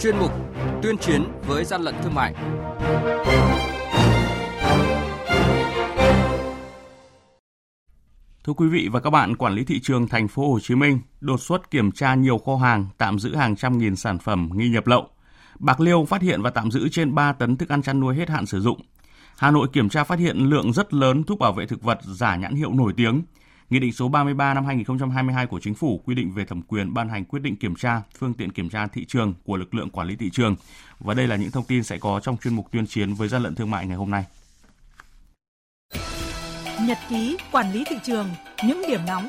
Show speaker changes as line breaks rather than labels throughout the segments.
chuyên mục Tuyên chiến với gian lận thương mại.
Thưa quý vị và các bạn, quản lý thị trường thành phố Hồ Chí Minh đột xuất kiểm tra nhiều kho hàng, tạm giữ hàng trăm nghìn sản phẩm nghi nhập lậu. Bạc Liêu phát hiện và tạm giữ trên 3 tấn thức ăn chăn nuôi hết hạn sử dụng. Hà Nội kiểm tra phát hiện lượng rất lớn thuốc bảo vệ thực vật giả nhãn hiệu nổi tiếng. Nghị định số 33 năm 2022 của Chính phủ quy định về thẩm quyền ban hành quyết định kiểm tra, phương tiện kiểm tra thị trường của lực lượng quản lý thị trường. Và đây là những thông tin sẽ có trong chuyên mục tuyên chiến với gian lận thương mại ngày hôm nay.
Nhật ký quản lý thị trường, những điểm nóng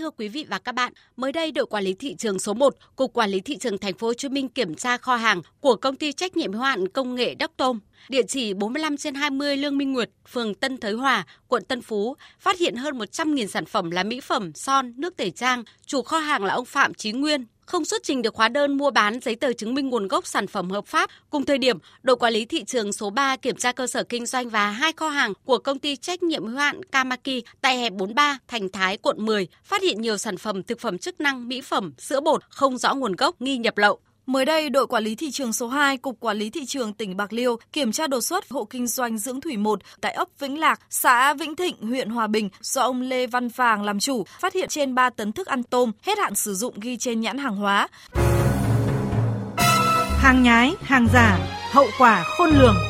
Thưa quý vị và các bạn, mới đây đội quản lý thị trường số 1, Cục Quản lý thị trường thành phố Hồ Chí Minh kiểm tra kho hàng của công ty trách nhiệm hữu hạn công nghệ Đắc Tôm, địa chỉ 45 trên 20 Lương Minh Nguyệt, phường Tân Thới Hòa, quận Tân Phú, phát hiện hơn 100.000 sản phẩm là mỹ phẩm, son, nước tẩy trang. Chủ kho hàng là ông Phạm Chí Nguyên, không xuất trình được hóa đơn mua bán giấy tờ chứng minh nguồn gốc sản phẩm hợp pháp. Cùng thời điểm, đội quản lý thị trường số 3 kiểm tra cơ sở kinh doanh và hai kho hàng của công ty trách nhiệm hữu hạn Kamaki tại hẻm 43 Thành Thái, quận 10, phát hiện nhiều sản phẩm thực phẩm chức năng, mỹ phẩm, sữa bột không rõ nguồn gốc nghi nhập lậu.
Mới đây, đội quản lý thị trường số 2, Cục Quản lý Thị trường tỉnh Bạc Liêu kiểm tra đột xuất hộ kinh doanh dưỡng thủy 1 tại ấp Vĩnh Lạc, xã Vĩnh Thịnh, huyện Hòa Bình do ông Lê Văn Vàng làm chủ, phát hiện trên 3 tấn thức ăn tôm hết hạn sử dụng ghi trên nhãn hàng hóa.
Hàng nhái, hàng giả, hậu quả khôn lường.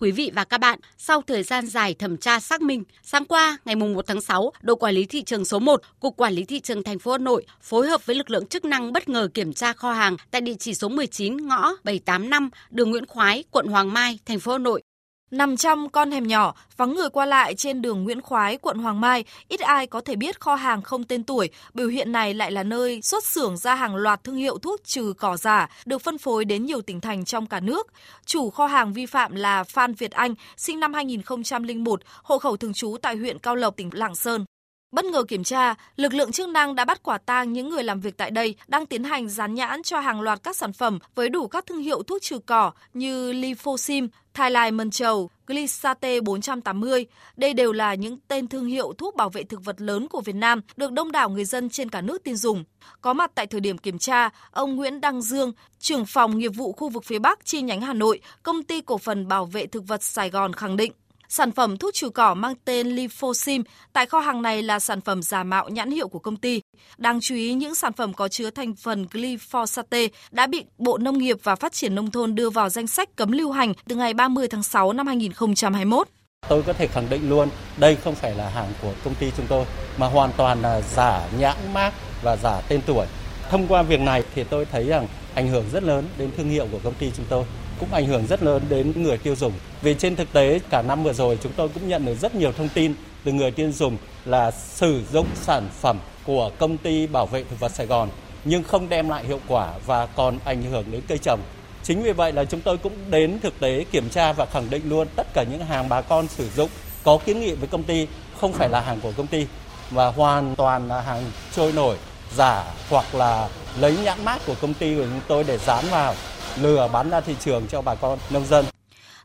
Quý vị và các bạn, sau thời gian dài thẩm tra xác minh, sáng qua ngày 1 tháng 6, đội quản lý thị trường số 1, Cục Quản lý thị trường thành phố Hà Nội phối hợp với lực lượng chức năng bất ngờ kiểm tra kho hàng tại địa chỉ số 19 ngõ 785 đường Nguyễn Khoái, quận Hoàng Mai, thành phố Hà Nội.
Nằm trong con hẻm nhỏ, vắng người qua lại trên đường Nguyễn Khoái, quận Hoàng Mai, ít ai có thể biết kho hàng không tên tuổi. Biểu hiện này lại là nơi xuất xưởng ra hàng loạt thương hiệu thuốc trừ cỏ giả, được phân phối đến nhiều tỉnh thành trong cả nước. Chủ kho hàng vi phạm là Phan Việt Anh, sinh năm 2001, hộ khẩu thường trú tại huyện Cao Lộc, tỉnh Lạng Sơn. Bất ngờ kiểm tra, lực lượng chức năng đã bắt quả tang những người làm việc tại đây đang tiến hành dán nhãn cho hàng loạt các sản phẩm với đủ các thương hiệu thuốc trừ cỏ như Lifosim, Thailand Mân Trầu, Glisate 480. Đây đều là những tên thương hiệu thuốc bảo vệ thực vật lớn của Việt Nam được đông đảo người dân trên cả nước tin dùng. Có mặt tại thời điểm kiểm tra, ông Nguyễn Đăng Dương, trưởng phòng nghiệp vụ khu vực phía Bắc chi nhánh Hà Nội, công ty cổ phần bảo vệ thực vật Sài Gòn khẳng định Sản phẩm thuốc trừ cỏ mang tên Lifosim tại kho hàng này là sản phẩm giả mạo nhãn hiệu của công ty. Đáng chú ý, những sản phẩm có chứa thành phần glyphosate đã bị Bộ Nông nghiệp và Phát triển Nông thôn đưa vào danh sách cấm lưu hành từ ngày 30 tháng 6 năm 2021.
Tôi có thể khẳng định luôn, đây không phải là hàng của công ty chúng tôi, mà hoàn toàn là giả nhãn mác và giả tên tuổi. Thông qua việc này thì tôi thấy rằng ảnh hưởng rất lớn đến thương hiệu của công ty chúng tôi cũng ảnh hưởng rất lớn đến người tiêu dùng. Vì trên thực tế cả năm vừa rồi chúng tôi cũng nhận được rất nhiều thông tin từ người tiêu dùng là sử dụng sản phẩm của công ty bảo vệ thực vật Sài Gòn nhưng không đem lại hiệu quả và còn ảnh hưởng đến cây trồng. Chính vì vậy là chúng tôi cũng đến thực tế kiểm tra và khẳng định luôn tất cả những hàng bà con sử dụng có kiến nghị với công ty không phải là hàng của công ty và hoàn toàn là hàng trôi nổi, giả hoặc là lấy nhãn mát của công ty của chúng tôi để dán vào lừa bán ra thị trường cho bà con nông dân.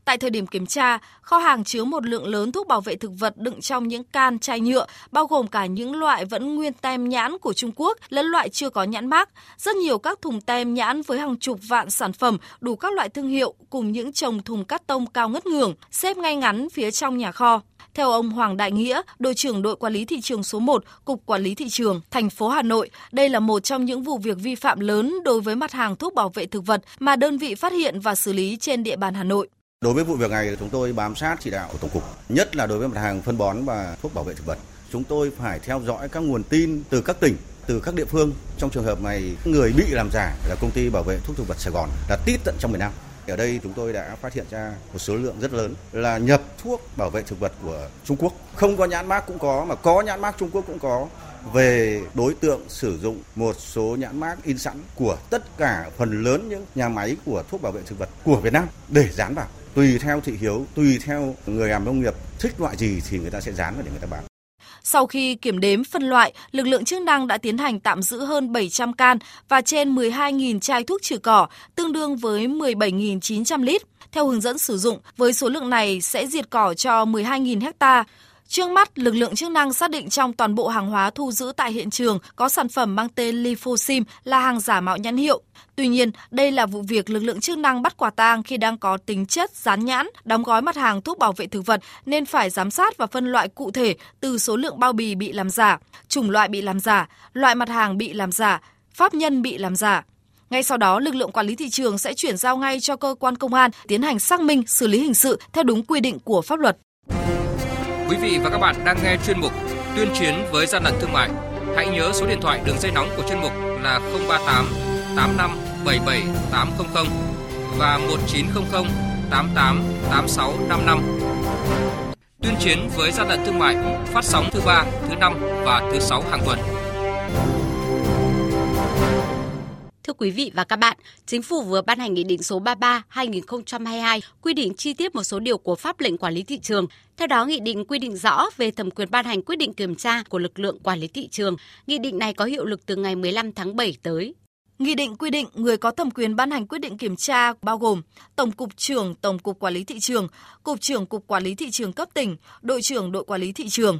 Tại thời điểm kiểm tra, kho hàng chứa một lượng lớn thuốc bảo vệ thực vật đựng trong những can chai nhựa, bao gồm cả những loại vẫn nguyên tem nhãn của Trung Quốc lẫn loại chưa có nhãn mác. Rất nhiều các thùng tem nhãn với hàng chục vạn sản phẩm đủ các loại thương hiệu cùng những chồng thùng cắt tông cao ngất ngường xếp ngay ngắn phía trong nhà kho. Theo ông Hoàng Đại Nghĩa, đội trưởng đội quản lý thị trường số 1, Cục Quản lý thị trường, thành phố Hà Nội, đây là một trong những vụ việc vi phạm lớn đối với mặt hàng thuốc bảo vệ thực vật mà đơn vị phát hiện và xử lý trên địa bàn Hà Nội.
Đối với vụ việc này, chúng tôi bám sát chỉ đạo của Tổng cục, nhất là đối với mặt hàng phân bón và thuốc bảo vệ thực vật. Chúng tôi phải theo dõi các nguồn tin từ các tỉnh, từ các địa phương. Trong trường hợp này, người bị làm giả là công ty bảo vệ thuốc thực vật Sài Gòn, là tít tận trong miền Nam. Ở đây chúng tôi đã phát hiện ra một số lượng rất lớn là nhập thuốc bảo vệ thực vật của Trung Quốc. Không có nhãn mác cũng có, mà có nhãn mác Trung Quốc cũng có về đối tượng sử dụng một số nhãn mác in sẵn của tất cả phần lớn những nhà máy của thuốc bảo vệ thực vật của Việt Nam để dán vào. Tùy theo thị hiếu, tùy theo người làm nông nghiệp thích loại gì thì người ta sẽ dán vào để người ta bán.
Sau khi kiểm đếm phân loại, lực lượng chức năng đã tiến hành tạm giữ hơn 700 can và trên 12.000 chai thuốc trừ cỏ, tương đương với 17.900 lít. Theo hướng dẫn sử dụng, với số lượng này sẽ diệt cỏ cho 12.000 hectare. Trước mắt, lực lượng chức năng xác định trong toàn bộ hàng hóa thu giữ tại hiện trường có sản phẩm mang tên Lifosim là hàng giả mạo nhãn hiệu. Tuy nhiên, đây là vụ việc lực lượng chức năng bắt quả tang khi đang có tính chất dán nhãn, đóng gói mặt hàng thuốc bảo vệ thực vật nên phải giám sát và phân loại cụ thể từ số lượng bao bì bị làm giả, chủng loại bị làm giả, loại mặt hàng bị làm giả, pháp nhân bị làm giả. Ngay sau đó, lực lượng quản lý thị trường sẽ chuyển giao ngay cho cơ quan công an tiến hành xác minh, xử lý hình sự theo đúng quy định của pháp luật.
Quý vị và các bạn đang nghe chuyên mục Tuyên chiến với gian lận thương mại. Hãy nhớ số điện thoại đường dây nóng của chuyên mục là 038 85 77 800 và 1900 88 86 55. Tuyên chiến với gian lận thương mại phát sóng thứ ba, thứ năm và thứ sáu hàng tuần.
Thưa quý vị và các bạn, Chính phủ vừa ban hành Nghị định số 33-2022 quy định chi tiết một số điều của pháp lệnh quản lý thị trường. Theo đó, Nghị định quy định rõ về thẩm quyền ban hành quyết định kiểm tra của lực lượng quản lý thị trường. Nghị định này có hiệu lực từ ngày 15 tháng 7 tới.
Nghị định quy định người có thẩm quyền ban hành quyết định kiểm tra bao gồm Tổng cục trưởng Tổng cục Quản lý thị trường, Cục trưởng Cục Quản lý thị trường cấp tỉnh, đội trưởng đội quản lý thị trường.